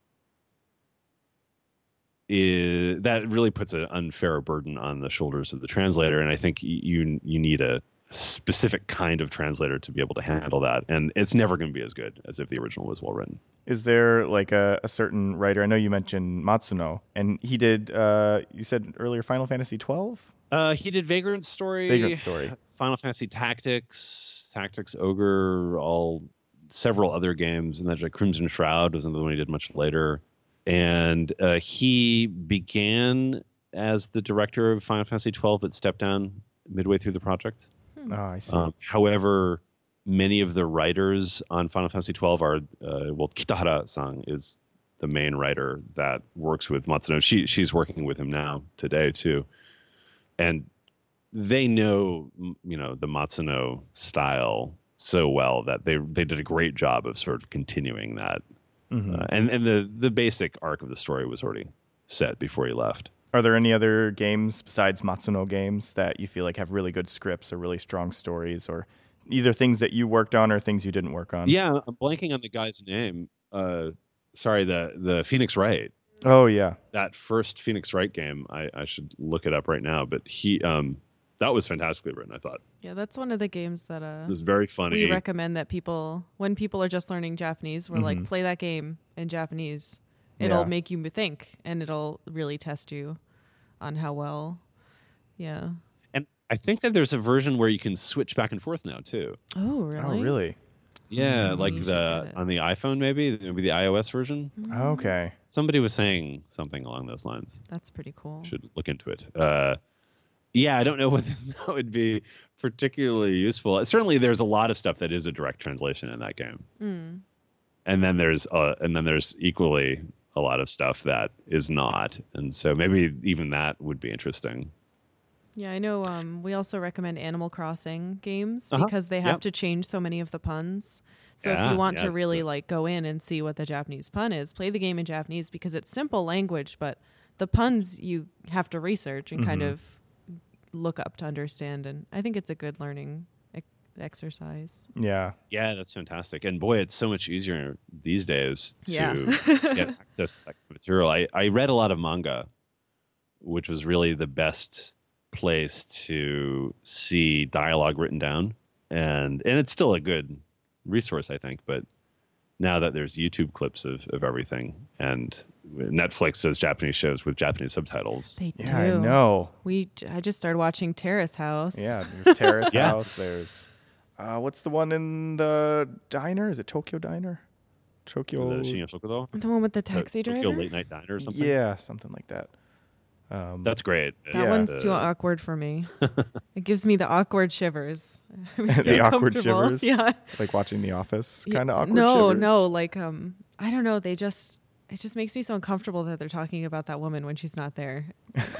is that really puts an unfair burden on the shoulders of the translator, and I think you you need a specific kind of translator to be able to handle that, and it's never going to be as good as if the original was well written. Is there like a, a certain writer? I know you mentioned Matsuno, and he did. Uh, you said earlier Final Fantasy twelve. Uh, he did Vagrant Story, Vagrant Story. Final Fantasy Tactics, Tactics Ogre, all several other games, and then like Crimson Shroud was another one he did much later. And uh, he began as the director of Final Fantasy twelve, but stepped down midway through the project. Oh, I see. Um, however, many of the writers on Final Fantasy twelve are uh, well, Kitahara-san is the main writer that works with Matsuno. She she's working with him now today too, and they know you know the Matsuno style so well that they they did a great job of sort of continuing that. Mhm. Uh, and and the the basic arc of the story was already set before he left. Are there any other games besides Matsuno games that you feel like have really good scripts or really strong stories, or either things that you worked on or things you didn't work on? Yeah, I'm blanking on the guy's name. Uh, sorry, the the Phoenix Wright. Oh yeah. that first Phoenix Wright game, I, I should look it up right now. But he, um, that was fantastically written. I thought Yeah, that's one of the games that uh, it was very funny. we recommend that people, when people are just learning Japanese, we're like, Mhm. play that game in Japanese. It'll Yeah. make you think, and it'll really test you on how well. Yeah. and I think that there's a version where you can switch back and forth now too. Oh, really? Oh really? Yeah, Mm, like the on the iPhone, maybe maybe the iOS version. Okay. Somebody was saying something along those lines. That's pretty cool. Should look into it. Uh, yeah, I don't know whether that would be particularly useful. Certainly, there's a lot of stuff that is a direct translation in that game. Mm. and then there's uh, and then there's equally a lot of stuff that is not and so maybe even that would be interesting Yeah, I know. Um, we also recommend Animal Crossing games Uh-huh. because they have Yep. to change so many of the puns. So if you want yeah, to really so- like go in and see what the Japanese pun is, play the game in Japanese because it's simple language, but the puns you have to research and kind Mhm. of look up to understand. And I think it's a good learning ex- exercise. Yeah. yeah that's fantastic and boy it's so much easier these days to Yeah. get access to that material I, I read a lot of manga which was really the best place to see dialogue written down and and it's still a good resource i think but now that there's youtube clips of, of everything and netflix does japanese shows with japanese subtitles They Yeah, do. I know. We j- I just started watching Terrace House. Yeah, there's Terrace Yeah. House. There's uh, what's the one in the diner? Is it Tokyo Diner? Tokyo. the The one with the the taxi Tokyo driver. late night diner or something Yeah, something like that. Um, that's great That Yeah. one's too awkward for me. it gives me the awkward shivers. The awkward shivers? Yeah. like watching The Office, kind of awkward. No, shivers. no, like um, I don't know. They just it just makes me so uncomfortable that they're talking about that woman when she's not there.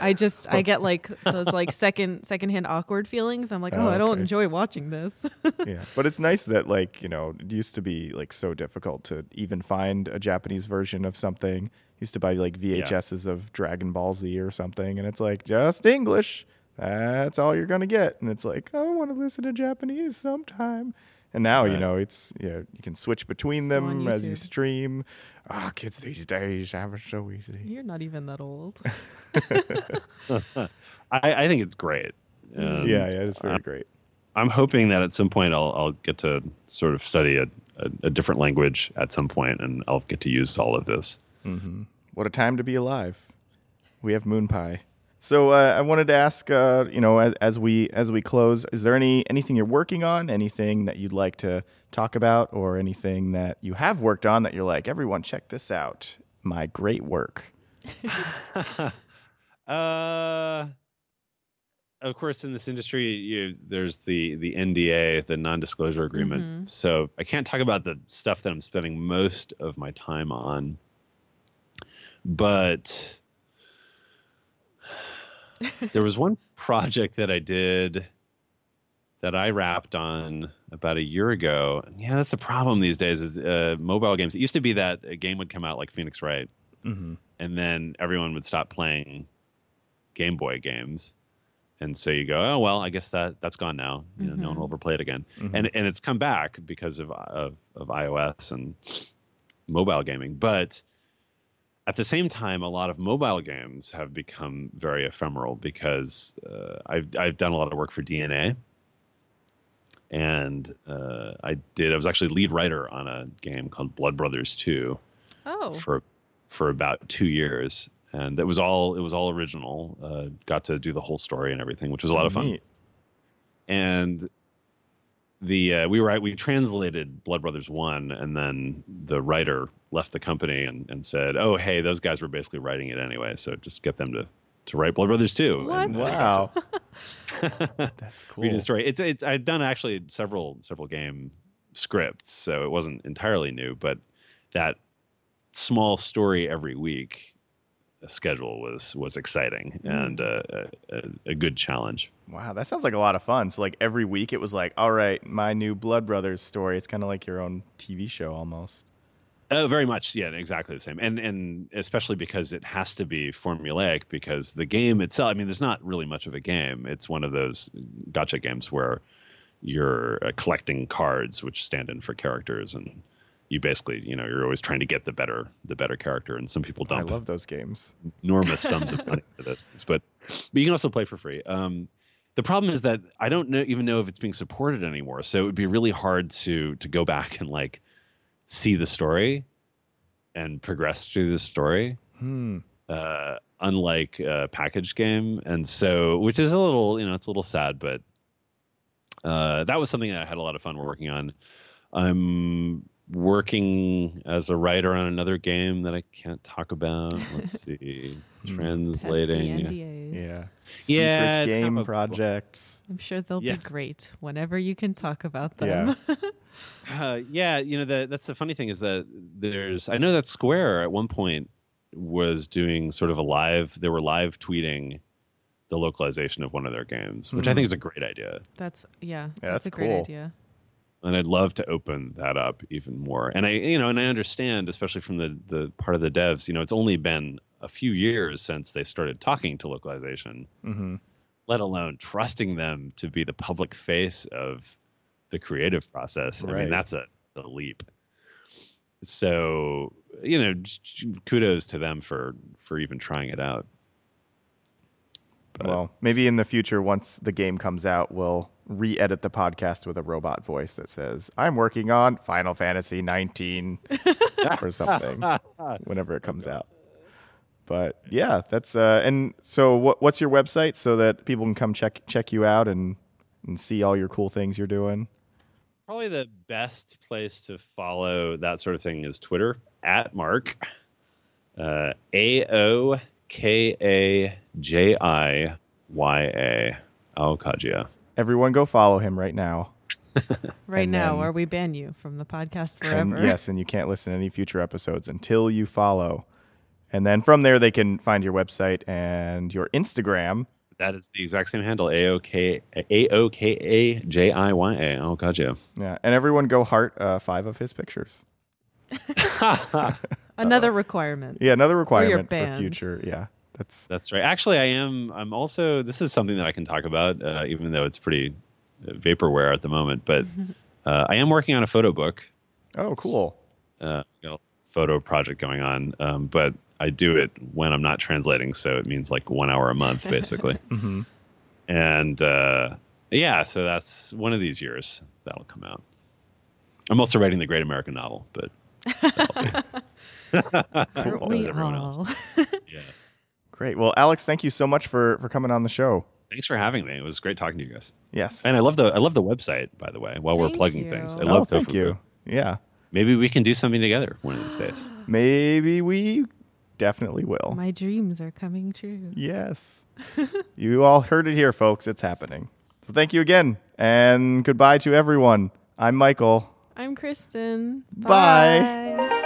I just I get like those like second secondhand awkward feelings. I'm like, oh, Oh, I don't enjoy watching this. yeah, but it's nice that like you know it used to be like so difficult to even find a Japanese version of something. Used to buy like VHSs of Dragon Ball Z or something, and it's like just English. That's all you're gonna get, and it's like oh, I want to listen to Japanese sometime. And now you know it's you know, you can switch between Just them as you stream. Ah, kids these days have it so easy. You're not even that old. I, I think it's great And yeah, yeah, it's very I'm- great. I'm hoping that at some point I'll I'll get to sort of study a, a, a different language at some point, and I'll get to use all of this. What a time to be alive. We have moon pie. So uh, I wanted to ask, uh, you know, as, as we as we close, is there any anything you're working on? Anything that you'd like to talk about, or anything that you have worked on that you're like, everyone, check this out, my great work. Uh, of course, in this industry, you, there's the the NDA, the non-disclosure agreement. So I can't talk about the stuff that I'm spending most of my time on. But there was one project that I did that I wrapped on about a year ago. And yeah, that's the problem these days is uh, mobile games. It used to be that a game would come out like Phoenix Wright, Mm-hmm. and then everyone would stop playing Game Boy games. And so you go, oh well, I guess that that's gone now. You know, no one will ever play it again. And and it's come back because of of of iOS and mobile gaming. But at the same time, a lot of mobile games have become very ephemeral because uh, I've I've done a lot of work for DeNA, and uh, I did. I was actually lead writer on a game called Blood Brothers Two Oh, for for about two years, and it was all it was all original. Uh, got to do the whole story and everything, which was a lot of fun Neat. and the uh, we were we translated Blood Brothers one, and then the writer left the company and, and said, "Oh, hey, those guys were basically writing it anyway, so just get them to to write Blood Brothers two. What? And Wow, that's cool. read the story. It's it's I'd done actually several several game scripts, so it wasn't entirely new, but that small story every week schedule was was exciting and uh, a, a, a good challenge. Wow, that sounds like a lot of fun. So like every week it was like, all right, my new Blood Brothers story. It's kind of like your own TV show almost. Oh, very much. Yeah, exactly the same. And and especially because it has to be formulaic because the game itself, I mean, there's not really much of a game. It's one of those gotcha games where you're uh, collecting cards which stand in for characters and you basically, you know, you're always trying to get the better the better character and some people don't. I love those games. enormous sums of money for those things. But but you can also play for free. Um, the problem is that I don't know, even know if it's being supported anymore. So it would be really hard to to go back and like see the story and progress through the story. Hmm. Uh, unlike a package game, and so which is a little, you know, it's a little sad, but uh, that was something that I had a lot of fun working on. I'm working as a writer on another game that I can't talk about. Let's see, pesky translating. NDAs. Yeah. Yeah, Secret it's kind game of a- projects. I'm sure they'll Yeah. be great whenever you can talk about them. Yeah. Uh, yeah, you know the, that's the funny thing is that there's I know that Square at one point was doing sort of a live. They were live tweeting the localization of one of their games, which I think is a great idea. That's yeah, Yeah, that's, that's a great idea. And I'd love to open that up even more. And I, you know, and I understand, especially from the the part of the devs, you know, it's only been a few years since they started talking to localization, hmm let alone trusting them to be the public face of the creative process. I mean, that's a that's a leap. So, you know, kudos to them for for even trying it out. But- Well, maybe in the future, once the game comes out, we'll re-edit the podcast with a robot voice that says, "I'm working on Final Fantasy 19 or something whenever it comes out." But yeah, that's uh, and so what, what's your website so that people can come check check you out and and see all your cool things you're doing? Probably the best place to follow that sort of thing is Twitter at Mark uh, A O K A J I Y A Aokajiya. Everyone, go follow him right now. Right And now, then- or we ban you from the podcast And forever. yes, and you can't listen to any future episodes until you follow. And then from there, they can find your website and your Instagram. That is the exact same handle A O K A O K A J I Y A Aokajiya. Yeah, and everyone go heart uh, five of his pictures. Another requirement. Yeah, another requirement for banned. future. Yeah, that's That's right. Actually, I am. I'm also. This is something that I can talk about, uh, even though it's pretty uh, vaporware at the moment. But uh, I am working on a photo book. oh cool. uh, got a photo project going on, um, but I do it when I'm not translating, so it means like one hour a month, basically. and uh, yeah, so that's one of these years that'll come out. I'm also writing the Great American Novel, but Aren't we everyone all? yeah. Great. Well, Alex, thank you so much for for coming on the show. Thanks for having me. It was great talking to you guys. Yes. And I love the I love the website, by the way. While we're plugging you. things, I oh, love thank Tofu you. Yeah. Maybe we can do something together one of these days. Maybe we definitely will. My dreams are coming true. Yes. you all heard it here, folks. It's happening. So thank you again. And goodbye to everyone. I'm Michael. I'm Kristen. Bye. Bye.